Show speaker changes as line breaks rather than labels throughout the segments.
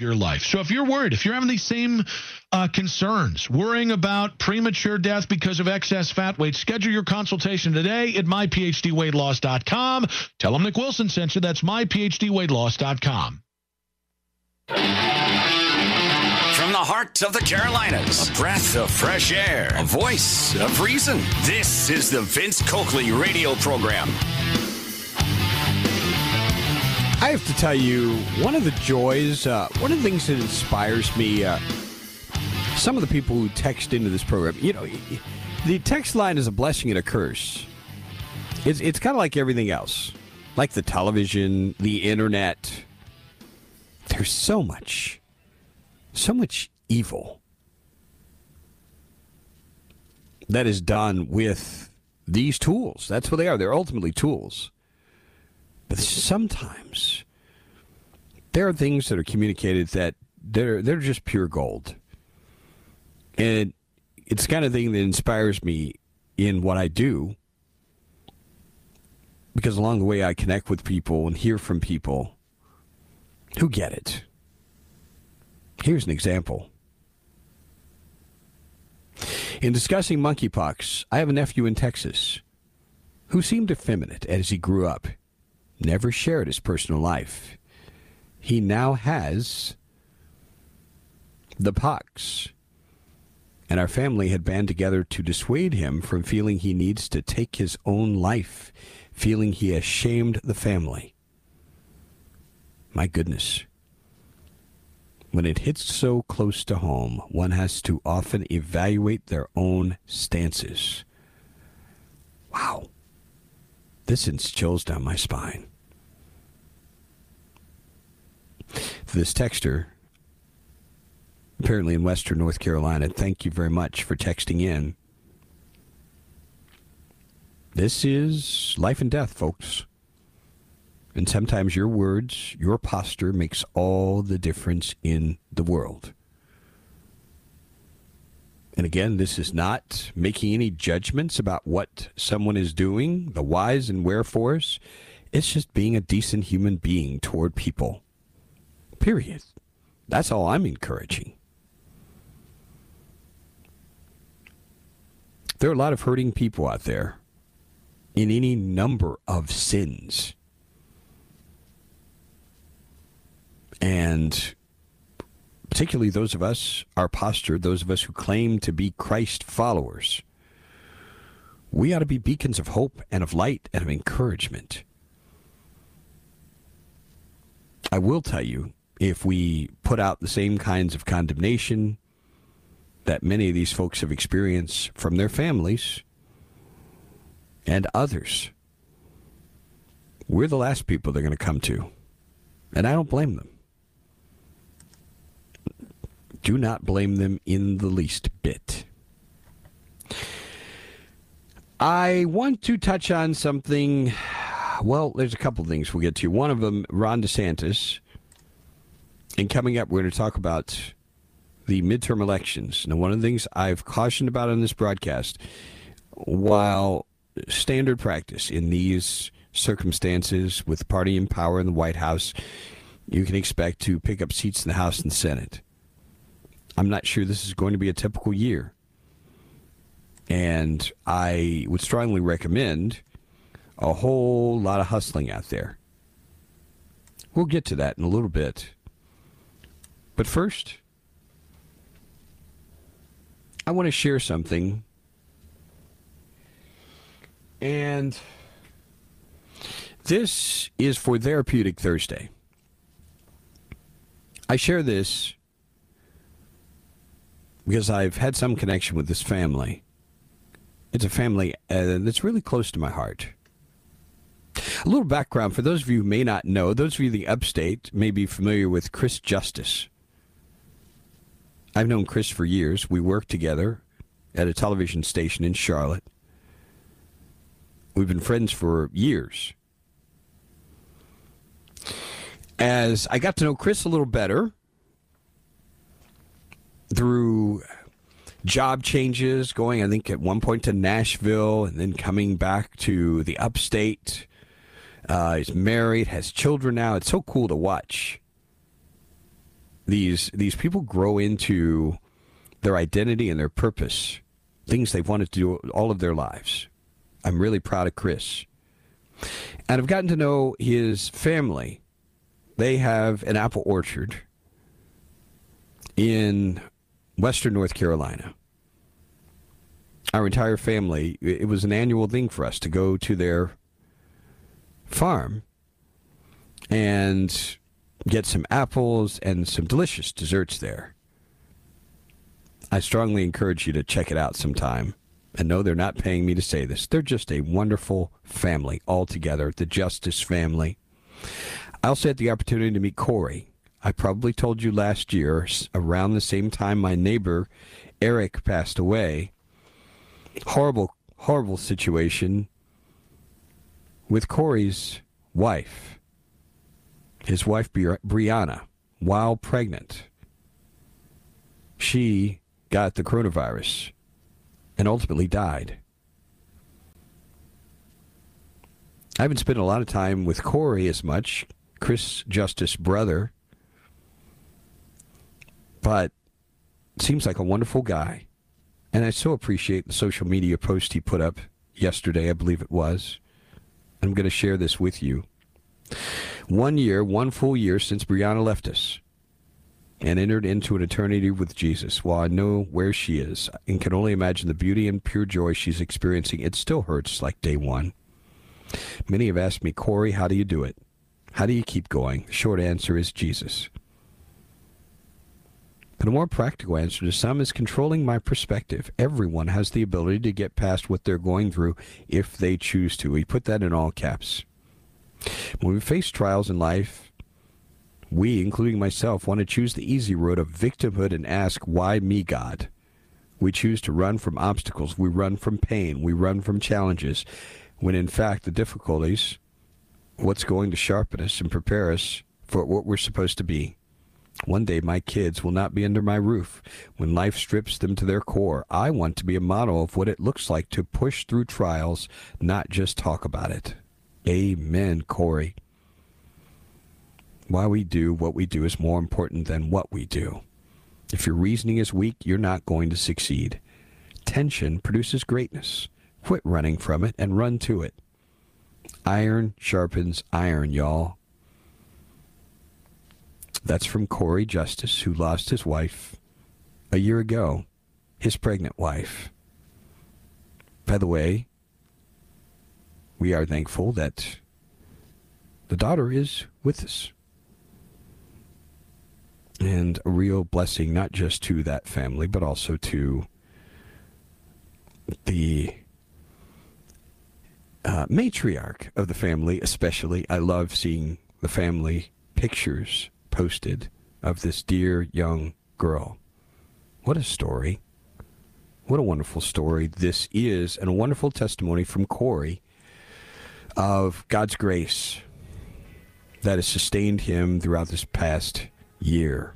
Your life. So if you're worried, if you're having these same uh, concerns, worrying about premature death because of excess fat weight, schedule your consultation today at myphdweightloss.com. Tell them Nick Wilson sent you. That's myphdweightloss.com.
From the heart of the Carolinas, a breath of fresh air, a voice of reason. This is the Vince Coakley radio program.
I have to tell you, one of the joys, uh, one of the things that inspires me, uh, some of the people who text into this program, you know, the text line is a blessing and a curse. It's, it's kind of like everything else, like the television, the internet. There's so much, so much evil that is done with these tools. That's what they are. They're ultimately tools. But sometimes there are things that are communicated that they're they're just pure gold. And it's the kind of thing that inspires me in what I do. Because along the way I connect with people and hear from people who get it. Here's an example. In discussing monkeypox, I have a nephew in Texas who seemed effeminate as he grew up never shared his personal life. He now has the pox. And our family had band together to dissuade him from feeling he needs to take his own life, feeling he has shamed the family. My goodness. When it hits so close to home, one has to often evaluate their own stances. Wow. This sends chills down my spine. This texter, apparently in Western North Carolina, thank you very much for texting in. This is life and death, folks. And sometimes your words, your posture makes all the difference in the world. And again, this is not making any judgments about what someone is doing, the whys and wherefores. It's just being a decent human being toward people. Period. That's all I'm encouraging. There are a lot of hurting people out there in any number of sins. And particularly those of us, our posture, those of us who claim to be Christ followers, we ought to be beacons of hope and of light and of encouragement. I will tell you, if we put out the same kinds of condemnation that many of these folks have experienced from their families and others, we're the last people they're going to come to. And I don't blame them. Do not blame them in the least bit. I want to touch on something. Well, there's a couple things we'll get to. One of them, Ron DeSantis. And coming up, we're going to talk about the midterm elections. Now, one of the things I've cautioned about on this broadcast, while standard practice in these circumstances with the party in power in the White House, you can expect to pick up seats in the House and Senate. I'm not sure this is going to be a typical year. And I would strongly recommend a whole lot of hustling out there. We'll get to that in a little bit. But first, I want to share something And this is for Therapeutic Thursday. I share this because I've had some connection with this family. It's a family uh, that's really close to my heart. A little background for those of you who may not know, those of you in the upstate may be familiar with Chris Justice. I've known Chris for years. We worked together at a television station in Charlotte. We've been friends for years. As I got to know Chris a little better through job changes, going, I think, at one point to Nashville and then coming back to the upstate. Uh, he's married, has children now. It's so cool to watch these these people grow into their identity and their purpose, things they've wanted to do all of their lives. I'm really proud of Chris. And I've gotten to know his family. They have an apple orchard in western North Carolina. Our entire family, it was an annual thing for us to go to their farm and get some apples and some delicious desserts there. I strongly encourage you to check it out sometime. And no, they're not paying me to say this. They're just a wonderful family altogether, the Justice family. I also had the opportunity to meet Corey. I probably told you last year, around the same time my neighbor Eric passed away. Horrible, horrible situation with Corey's wife his wife Brianna, while pregnant, she got the coronavirus and ultimately died. I haven't spent a lot of time with Corey as much, Chris Justice brother, but seems like a wonderful guy. And I so appreciate the social media post he put up yesterday, I believe it was. I'm going to share this with you. One year, one full year since Brianna left us and entered into an eternity with Jesus. While I know where she is and can only imagine the beauty and pure joy she's experiencing, it still hurts like day one. Many have asked me, Corey, how do you do it? How do you keep going? The short answer is Jesus. But a more practical answer to some is controlling my perspective. Everyone has the ability to get past what they're going through if they choose to. We put that in all caps. When we face trials in life, we, including myself, want to choose the easy road of victimhood and ask, Why me, God? We choose to run from obstacles. We run from pain. We run from challenges. When in fact, the difficulties, what's going to sharpen us and prepare us for what we're supposed to be. One day my kids will not be under my roof when life strips them to their core. I want to be a model of what it looks like to push through trials, not just talk about it. Amen, Corey. Why we do what we do is more important than what we do. If your reasoning is weak, you're not going to succeed. Tension produces greatness. Quit running from it and run to it. Iron sharpens iron, y'all. That's from Corey Justice, who lost his wife a year ago, his pregnant wife. By the way, we are thankful that the daughter is with us. And a real blessing, not just to that family, but also to the uh, matriarch of the family, especially. I love seeing the family pictures posted of this dear young girl. What a story. What a wonderful story this is, and a wonderful testimony from Corey of God's grace that has sustained him throughout this past year.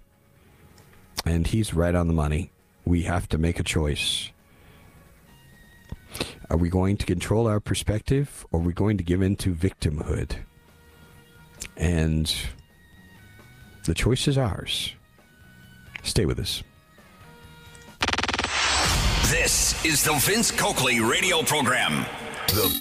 And he's right on the money. We have to make a choice. Are we going to control our perspective or are we going to give in to victimhood? And the choice is ours. Stay with us.
This is the Vince Coakley radio program. The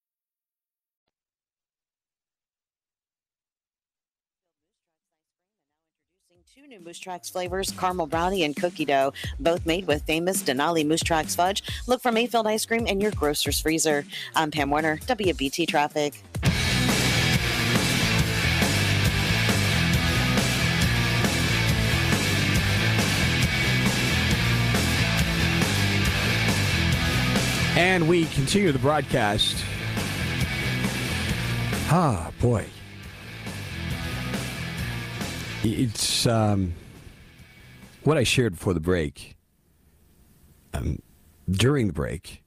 New Moose Tracks flavors, caramel brownie and cookie dough, both made with famous Denali Moose Tracks fudge. Look for Mayfield ice cream in your grocer's freezer. I'm Pam Warner, WBT Traffic.
And we continue the broadcast. Ah, boy. It's um, what I shared before the break. Um, during the break,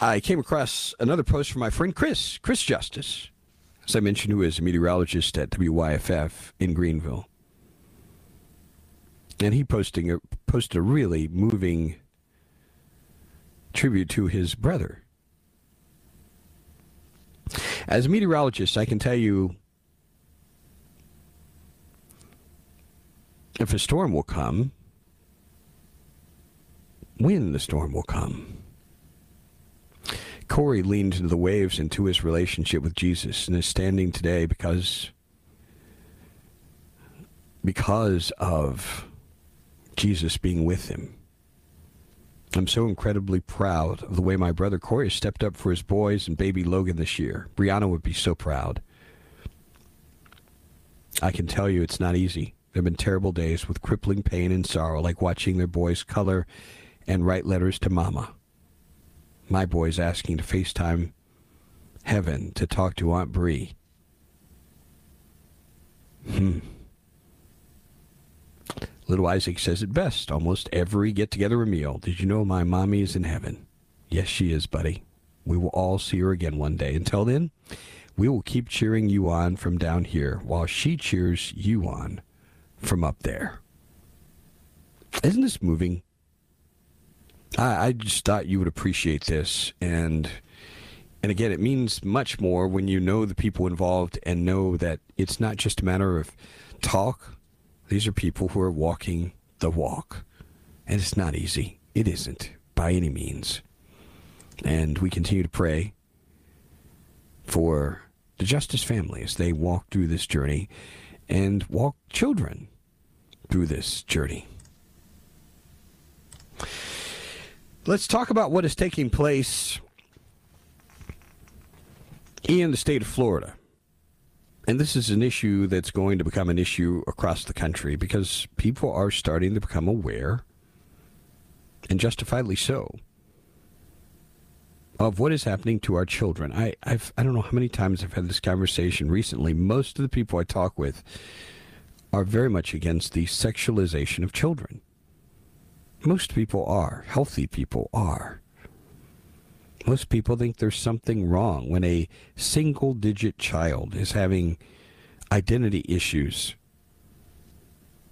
I came across another post from my friend Chris, Chris Justice, as I mentioned, who is a meteorologist at WYFF in Greenville. And he posting a, posted a really moving tribute to his brother. As a meteorologist, I can tell you if a storm will come, when the storm will come. Corey leaned into the waves into his relationship with Jesus and is standing today because because of Jesus being with him. I'm so incredibly proud of the way my brother Corey has stepped up for his boys and baby Logan this year. Brianna would be so proud. I can tell you it's not easy. There have been terrible days with crippling pain and sorrow, like watching their boys color and write letters to Mama. My boys asking to FaceTime heaven to talk to Aunt Bree. Hmm. Little Isaac says it best almost every get together or meal. Did you know my mommy is in heaven? Yes, she is, buddy. We will all see her again one day. Until then, we will keep cheering you on from down here while she cheers you on from up there. Isn't this moving? I, I just thought you would appreciate this and and again it means much more when you know the people involved and know that it's not just a matter of talk these are people who are walking the walk. And it's not easy. It isn't by any means. And we continue to pray for the Justice family as they walk through this journey and walk children through this journey. Let's talk about what is taking place in the state of Florida. And this is an issue that's going to become an issue across the country because people are starting to become aware, and justifiably so, of what is happening to our children. I, I've, I don't know how many times I've had this conversation recently. Most of the people I talk with are very much against the sexualization of children. Most people are. Healthy people are. Most people think there's something wrong when a single digit child is having identity issues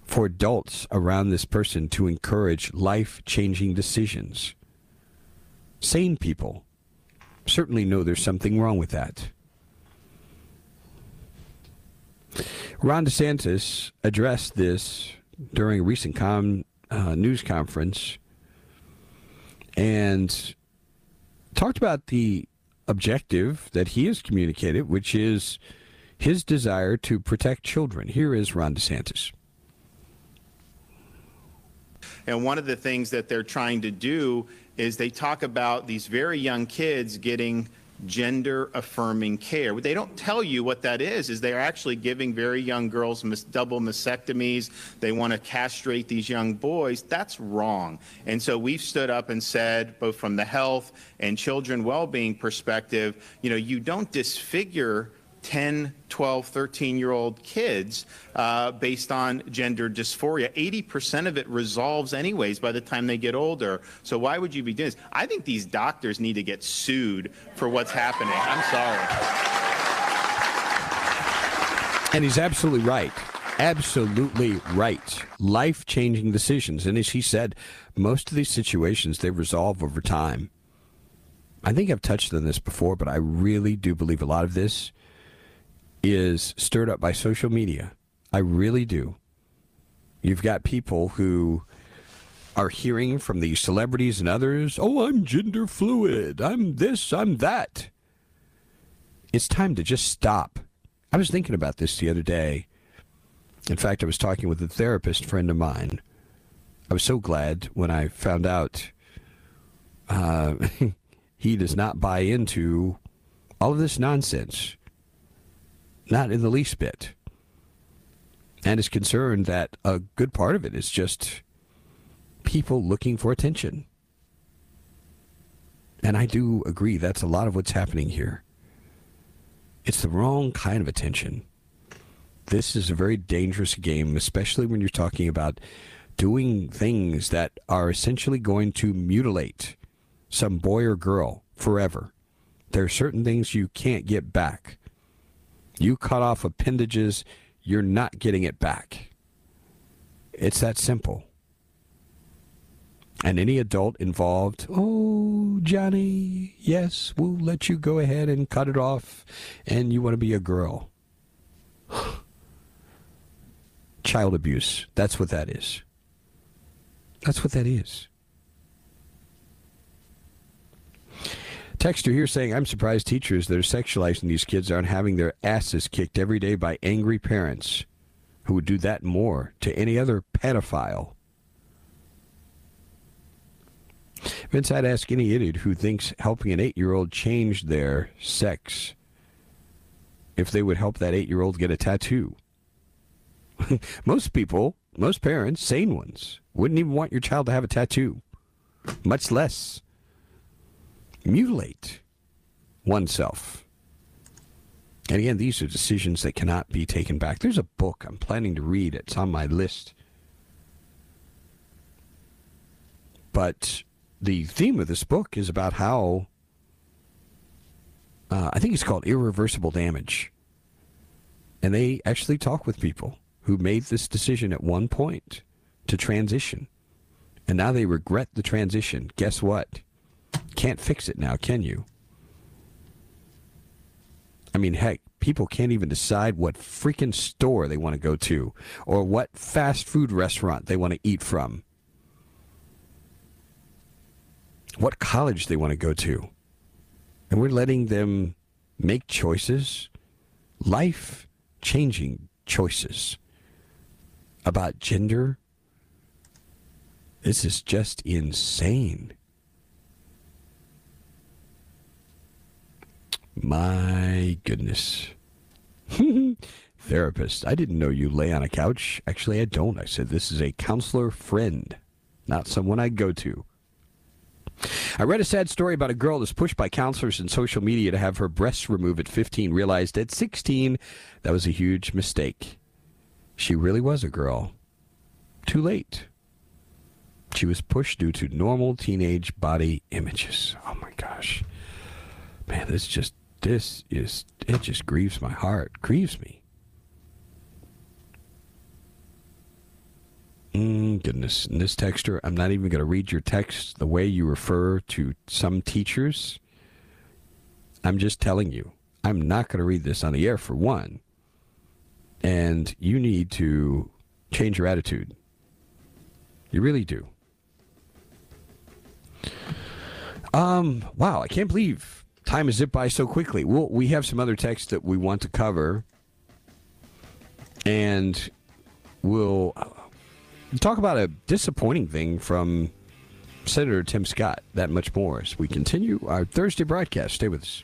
for adults around this person to encourage life changing decisions. Sane people certainly know there's something wrong with that. Ron DeSantis addressed this during a recent com, uh, news conference and talked about the objective that he has communicated, which is his desire to protect children. Here is Ron DeSantis.
And one of the things that they're trying to do is they talk about these very young kids getting gender affirming care. They don't tell you what that is is they're actually giving very young girls double mastectomies. They want to castrate these young boys. That's wrong. And so we've stood up and said, both from the health and children well-being perspective, you know, you don't disfigure 10, 12, 13 year old kids uh, based on gender dysphoria. 80% of it resolves anyways by the time they get older. So why would you be doing this? I think these doctors need to get sued for what's happening. I'm
sorry. And he's absolutely right. Absolutely right. Life changing decisions. And as he said, most of these situations they resolve over time. I think I've touched on this before, but I really do believe a lot of this is stirred up by social media. I really do. You've got people who are hearing from these celebrities and others, oh, I'm gender fluid. I'm this, I'm that. It's time to just stop. I was thinking about this the other day. In fact, I was talking with a therapist friend of mine. I was so glad when I found out uh, he does not buy into all of this nonsense. Not in the least bit. And is concerned that a good part of it is just people looking for attention. And I do agree that's a lot of what's happening here. It's the wrong kind of attention. This is a very dangerous game, especially when you're talking about doing things that are essentially going to mutilate some boy or girl forever. There are certain things you can't get back. You cut off appendages, you're not getting it back. It's that simple. And any adult involved, oh, Johnny, yes, we'll let you go ahead and cut it off, and you want to be a girl. Child abuse. That's what that is. That's what that is. Texter here saying, I'm surprised teachers that are sexualizing these kids aren't having their asses kicked every day by angry parents who would do that more to any other pedophile. Vince, I'd ask any idiot who thinks helping an eight year old change their sex if they would help that eight year old get a tattoo. most people, most parents, sane ones, wouldn't even want your child to have a tattoo, much less mutilate oneself. And again, these are decisions that cannot be taken back. There's a book I'm planning to read, it's on my list. But the theme of this book is about how uh, I think it's called Irreversible Damage. And they actually talk with people who made this decision at one point to transition. And now they regret the transition. Guess what? Can't fix it now, can you? I mean, heck, people can't even decide what freaking store they want to go to or what fast food restaurant they want to eat from, what college they want to go to. And we're letting them make choices, life changing choices about gender. This is just insane. My goodness. Therapist. I didn't know you lay on a couch. Actually, I don't. I said this is a counselor friend, not someone I go to. I read a sad story about a girl that's pushed by counselors and social media to have her breasts removed at 15, realized at 16 that was a huge mistake. She really was a girl. Too late. She was pushed due to normal teenage body images. Oh my gosh. Man, this just this is it just grieves my heart grieves me. Mm, goodness in this texture i'm not even going to read your text the way you refer to some teachers. I'm just telling you i'm not going to read this on the air for one. And you need to change your attitude. You really do. Um wow i can't believe Time has zipped by so quickly. We'll, we have some other texts that we want to cover, and we'll uh, talk about a disappointing thing from Senator Tim Scott. That much more as we continue our Thursday broadcast. Stay with us.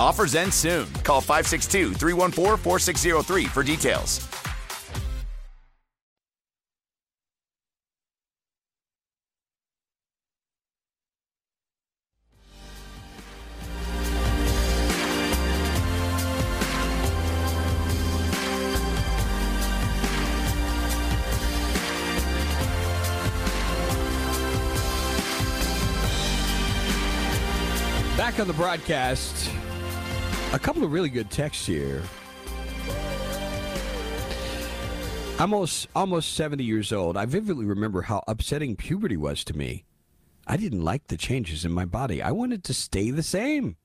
Offers end soon. Call 562 314 4603 for details.
Back on the broadcast, a couple of really good texts here. I'm almost, almost 70 years old. I vividly remember how upsetting puberty was to me. I didn't like the changes in my body. I wanted to stay the same.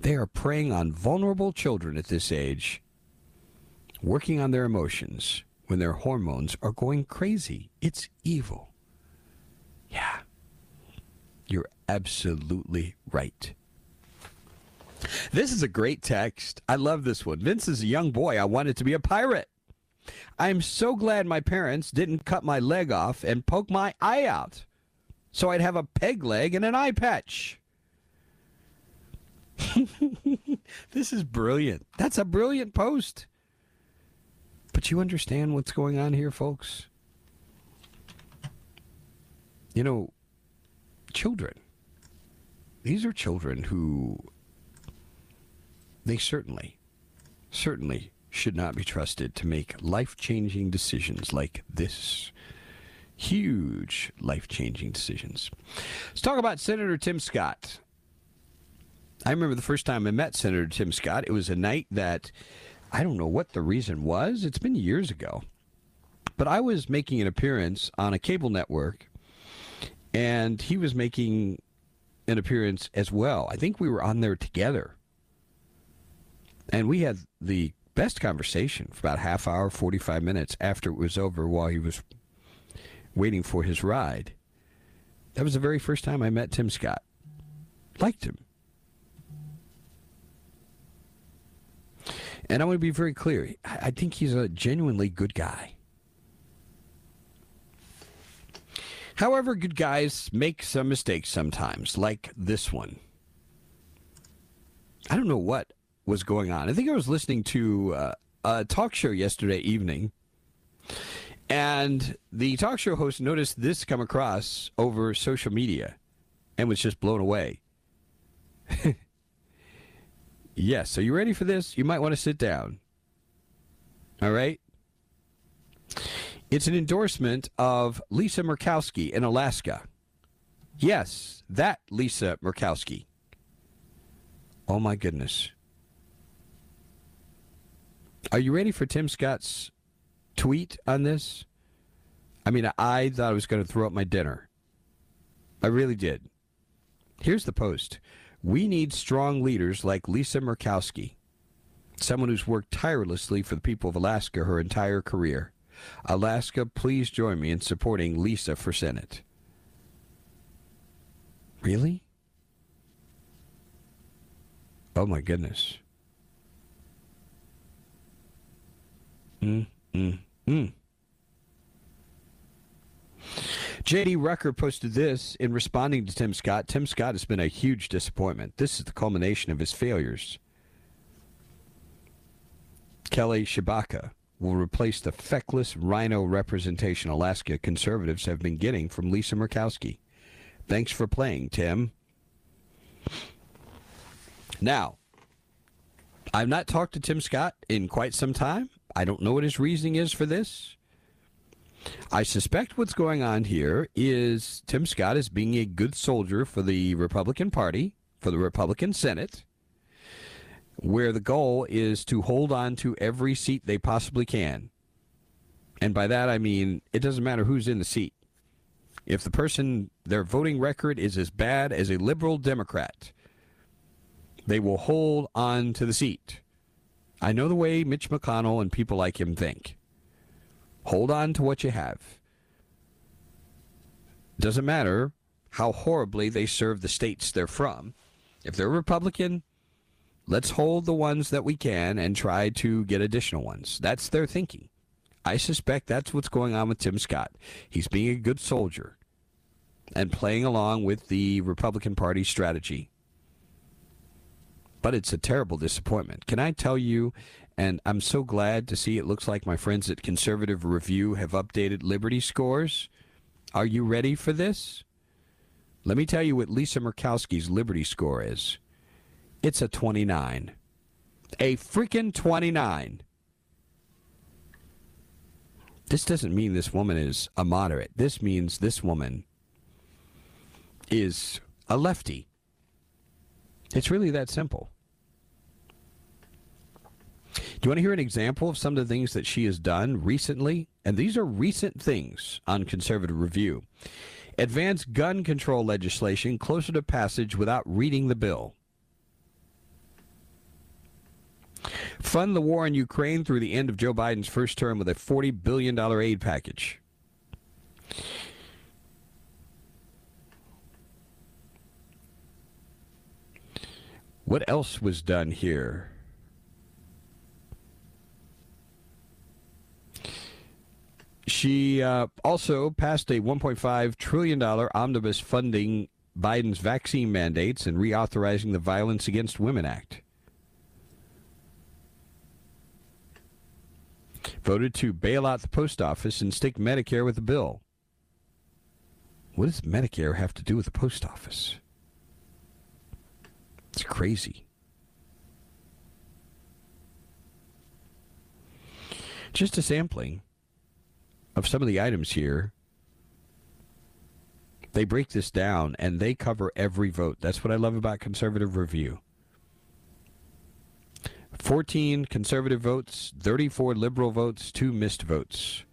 They are preying on vulnerable children at this age, working on their emotions when their hormones are going crazy. It's evil. Yeah. You're absolutely right. This is a great text. I love this one. Vince is a young boy. I wanted to be a pirate. I'm so glad my parents didn't cut my leg off and poke my eye out so I'd have a peg leg and an eye patch. this is brilliant. That's a brilliant post. But you understand what's going on here, folks? You know, children. These are children who they certainly, certainly should not be trusted to make life changing decisions like this. Huge life changing decisions. Let's talk about Senator Tim Scott. I remember the first time I met Senator Tim Scott. It was a night that I don't know what the reason was. It's been years ago. But I was making an appearance on a cable network, and he was making an appearance as well. I think we were on there together. And we had the best conversation for about half hour, 45 minutes after it was over while he was waiting for his ride. That was the very first time I met Tim Scott. Liked him. And I want to be very clear. I think he's a genuinely good guy. However, good guys make some mistakes sometimes, like this one. I don't know what was going on. I think I was listening to uh, a talk show yesterday evening, And the talk show host noticed this come across over social media and was just blown away. yes, are you ready for this? You might want to sit down. All right? It's an endorsement of Lisa Murkowski in Alaska. Yes, that Lisa Murkowski. Oh my goodness. Are you ready for Tim Scott's tweet on this? I mean, I thought I was going to throw up my dinner. I really did. Here's the post We need strong leaders like Lisa Murkowski, someone who's worked tirelessly for the people of Alaska her entire career. Alaska, please join me in supporting Lisa for Senate. Really? Oh my goodness. Mm, mm, mm. JD Rucker posted this in responding to Tim Scott. Tim Scott has been a huge disappointment. This is the culmination of his failures. Kelly Tshibaka will replace the feckless rhino representation Alaska conservatives have been getting from Lisa Murkowski. Thanks for playing, Tim. Now, I've not talked to Tim Scott in quite some time. I don't know what his reasoning is for this. I suspect what's going on here is Tim Scott is being a good soldier for the Republican Party, for the Republican Senate, where the goal is to hold on to every seat they possibly can. And by that I mean it doesn't matter who's in the seat. If the person, their voting record is as bad as a liberal Democrat, they will hold on to the seat. I know the way Mitch McConnell and people like him think. Hold on to what you have. Doesn't matter how horribly they serve the states they're from. If they're Republican, let's hold the ones that we can and try to get additional ones. That's their thinking. I suspect that's what's going on with Tim Scott. He's being a good soldier and playing along with the Republican Party strategy but it's a terrible disappointment. Can I tell you? And I'm so glad to see it looks like my friends at Conservative Review have updated Liberty scores. Are you ready for this? Let me tell you what Lisa Murkowski's Liberty score is. It's a 29. A freaking 29. This doesn't mean this woman is a moderate. This means this woman is a lefty. It's really that simple. Do you want to hear an example of some of the things that she has done recently? And these are recent things on Conservative Review. Advance gun control legislation closer to passage without reading the bill. Fund the war in Ukraine through the end of Joe Biden's first term with a $40 billion aid package. What else was done here? She uh, also passed a $1.5 trillion omnibus funding Biden's vaccine mandates and reauthorizing the Violence Against Women Act. Voted to bail out the post office and stick Medicare with the bill. What does Medicare have to do with the post office? It's crazy. Just a sampling of some of the items here. They break this down and they cover every vote. That's what I love about Conservative Review. 14 conservative votes, 34 liberal votes, 2 missed votes.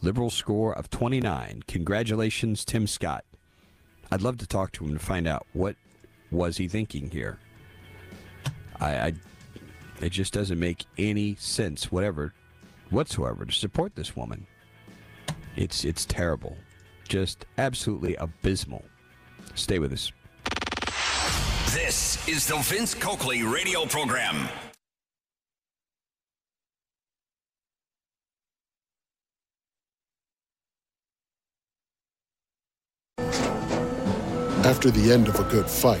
Liberal score of 29. Congratulations, Tim Scott. I'd love to talk to him to find out what was he thinking here. I, I it just doesn't make any sense, whatever, whatsoever, to support this woman. It's it's terrible, just absolutely abysmal. Stay with us.
This is the Vince Coakley radio program.
After the end of a good fight,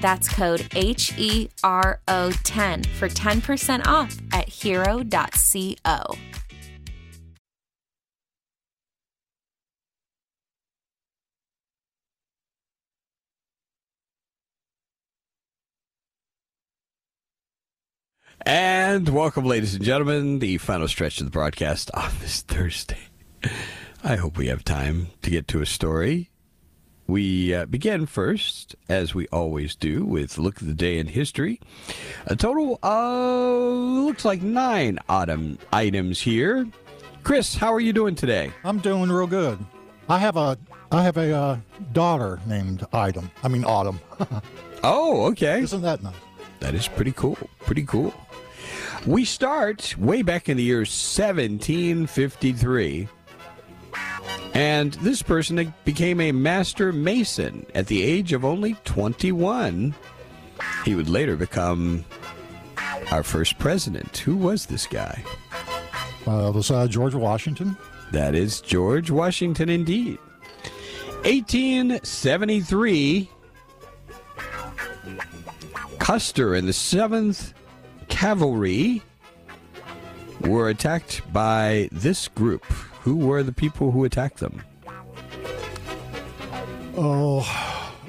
That's code H E R O 10 for 10% off at hero.co.
And welcome, ladies and gentlemen, the final stretch of the broadcast on this Thursday. I hope we have time to get to a story. We uh, begin first, as we always do, with Look at the Day in History. A total of, looks like nine autumn items here. Chris, how are you doing today?
I'm doing real good. I have a I have a uh, daughter named Item. I mean Autumn.
oh, okay.
Isn't that nice?
That is pretty cool. Pretty cool. We start way back in the year 1753. And this person became a master mason at the age of only 21. He would later become our first president. Who was this guy?
Uh, was uh, George Washington.
That is George Washington indeed. 1873, Custer and the 7th Cavalry were attacked by this group. Who were the people who attacked them?
Oh,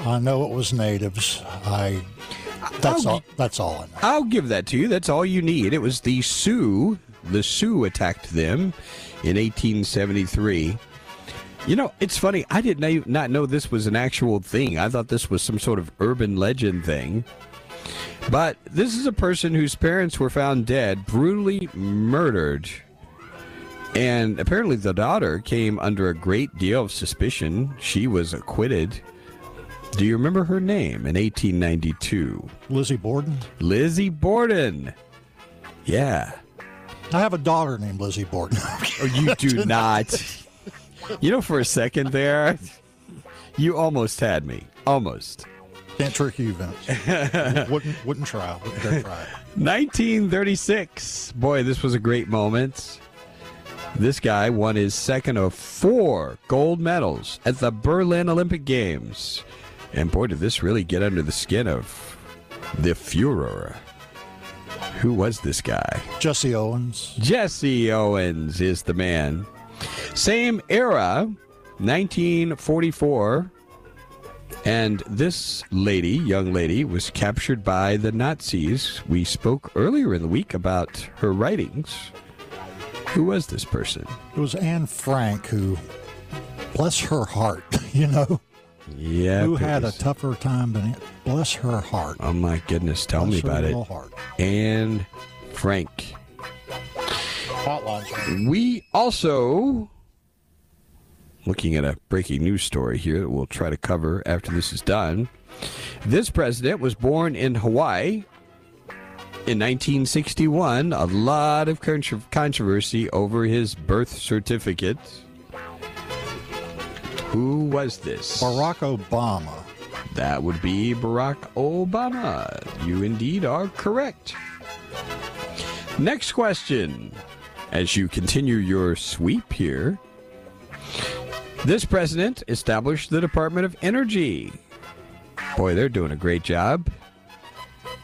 I know it was natives. I that's
I'll,
all. That's all I know.
I'll give that to you. That's all you need. It was the Sioux. The Sioux attacked them in 1873. You know, it's funny. I did not not know this was an actual thing. I thought this was some sort of urban legend thing. But this is a person whose parents were found dead, brutally murdered. And apparently the daughter came under a great deal of suspicion. She was acquitted. Do you remember her name in 1892?
Lizzie Borden.
Lizzie Borden. Yeah.
I have a daughter named Lizzie Borden.
oh, you do not. You know, for a second there, you almost had me. Almost.
Can't trick you, Vince. wouldn't wouldn't try. Wouldn't try.
1936. Boy, this was a great moment. This guy won his second of four gold medals at the Berlin Olympic Games. And boy, did this really get under the skin of the Fuhrer. Who was this guy?
Jesse Owens.
Jesse Owens is the man. Same era, 1944. And this lady, young lady, was captured by the Nazis. We spoke earlier in the week about her writings. Who was this person?
It was Anne Frank, who, bless her heart, you know.
Yeah.
Who had a tougher time than it? Bless her heart.
Oh my goodness! Tell
bless
me about it.
Heart.
Anne Frank.
Hotline.
We also looking at a breaking news story here that we'll try to cover after this is done. This president was born in Hawaii in 1961. A lot of controversy over his birth certificate. Who was this?
Barack Obama.
That would be Barack Obama. You indeed are correct. Next question. As you continue your sweep here, this president established the Department of Energy. Boy, they're doing a great job.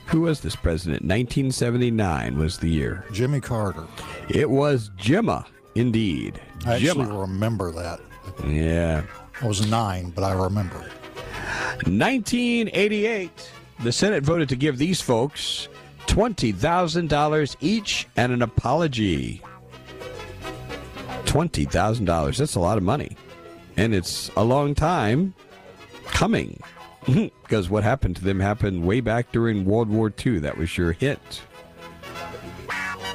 Who was this president? 1979 was the year.
Jimmy Carter.
It was Jimma, indeed.
I actually remember that.
Yeah.
I was nine, but I remember.
1988, the Senate voted to give these folks $20,000 each and an apology. $20,000. That's a lot of money. And it's a long time coming. because what happened to them happened way back during World War II. That was your hit.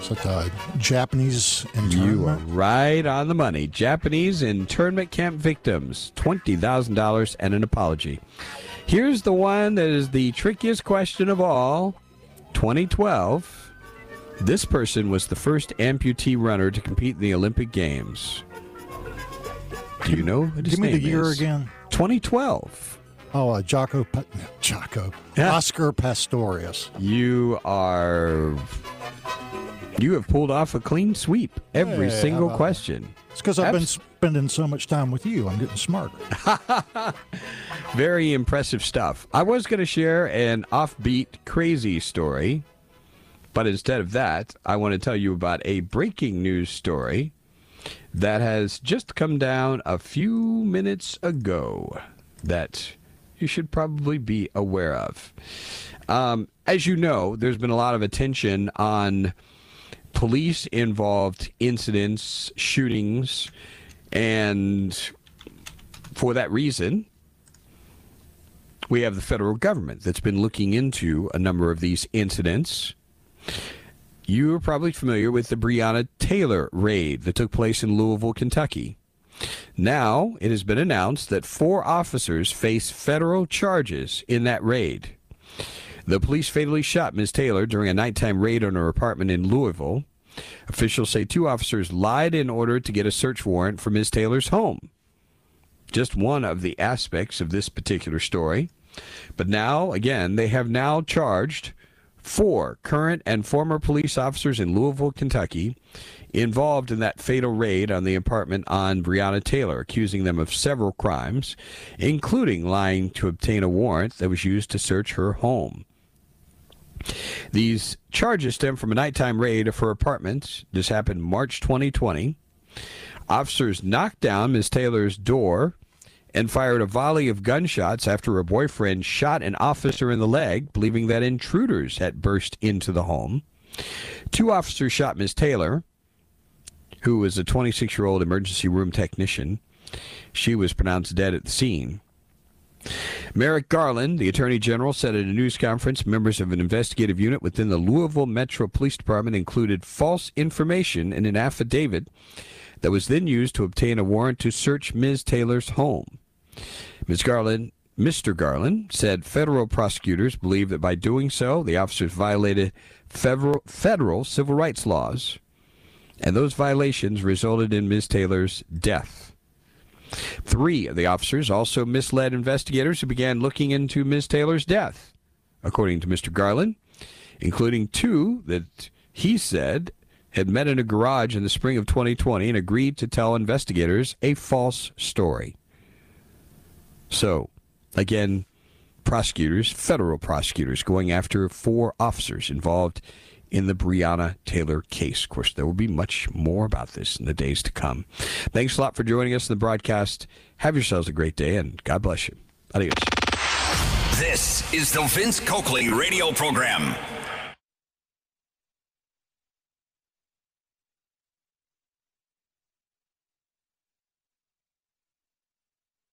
So the Japanese
You are right on the money. Japanese internment camp victims, $20,000 and an apology. Here's the one that is the trickiest question of all 2012. This person was the first amputee runner to compete in the Olympic Games. Do you know
Give me the year
is?
again. 2012. Oh, uh, Jocko, Pa- Jocko, Oscar Pistorius.
You are. You have pulled off a clean sweep every
Hey,
single question.
It's because I've been spending so much time with you. I'm getting smarter.
Very impressive stuff. I was going to share an offbeat, crazy story, but instead of that, I want to tell you about a breaking news story that has just come down a few minutes ago that you should probably be aware of. Um, as you know, there's been a lot of attention on police involved incidents, shootings, and for that reason, we have the federal government that's been looking into a number of these incidents. You are probably familiar with the Breonna Taylor raid that took place in Louisville, Kentucky. Now, it has been announced that four officers face federal charges in that raid. The police fatally shot Ms. Taylor during a nighttime raid on her apartment in Louisville. Officials say two officers lied in order to get a search warrant for Ms. Taylor's home. Just one of the aspects of this particular story. But now, again, they have now charged four current and former police officers in Louisville, Kentucky, involved in that fatal raid on the apartment on Breonna Taylor, accusing them of several crimes, including lying to obtain a warrant that was used to search her home. These charges stem from a nighttime raid of her apartment. This happened March 2020. Officers knocked down Ms. Taylor's door and fired a volley of gunshots after her boyfriend shot an officer in the leg, believing that intruders had burst into the home. Two officers shot Ms. Taylor, who was a 26 year old emergency room technician. She was pronounced dead at the scene. Merrick Garland, the Attorney General, said at a news conference members of an investigative unit within the Louisville Metro Police Department included false information in an affidavit that was then used to obtain a warrant to search Ms. Taylor's home. Ms. Garland, Mr. Garland said federal prosecutors believe that by doing so, the officers violated federal, federal civil rights laws, and those violations resulted in Ms. Taylor's death. Three of the officers also misled investigators who began looking into Ms. Taylor's death, according to Mr. Garland, including two that he said had met in a garage in the spring of 2020 and agreed to tell investigators a false story. So, again, prosecutors, federal prosecutors, going after four officers involved in the Breonna Taylor case. Of course, there will be much more about this in the days to come. Thanks a lot for joining us in the broadcast. Have yourselves a great day, and God bless you. Adios.
This is the Vince Coakley radio program.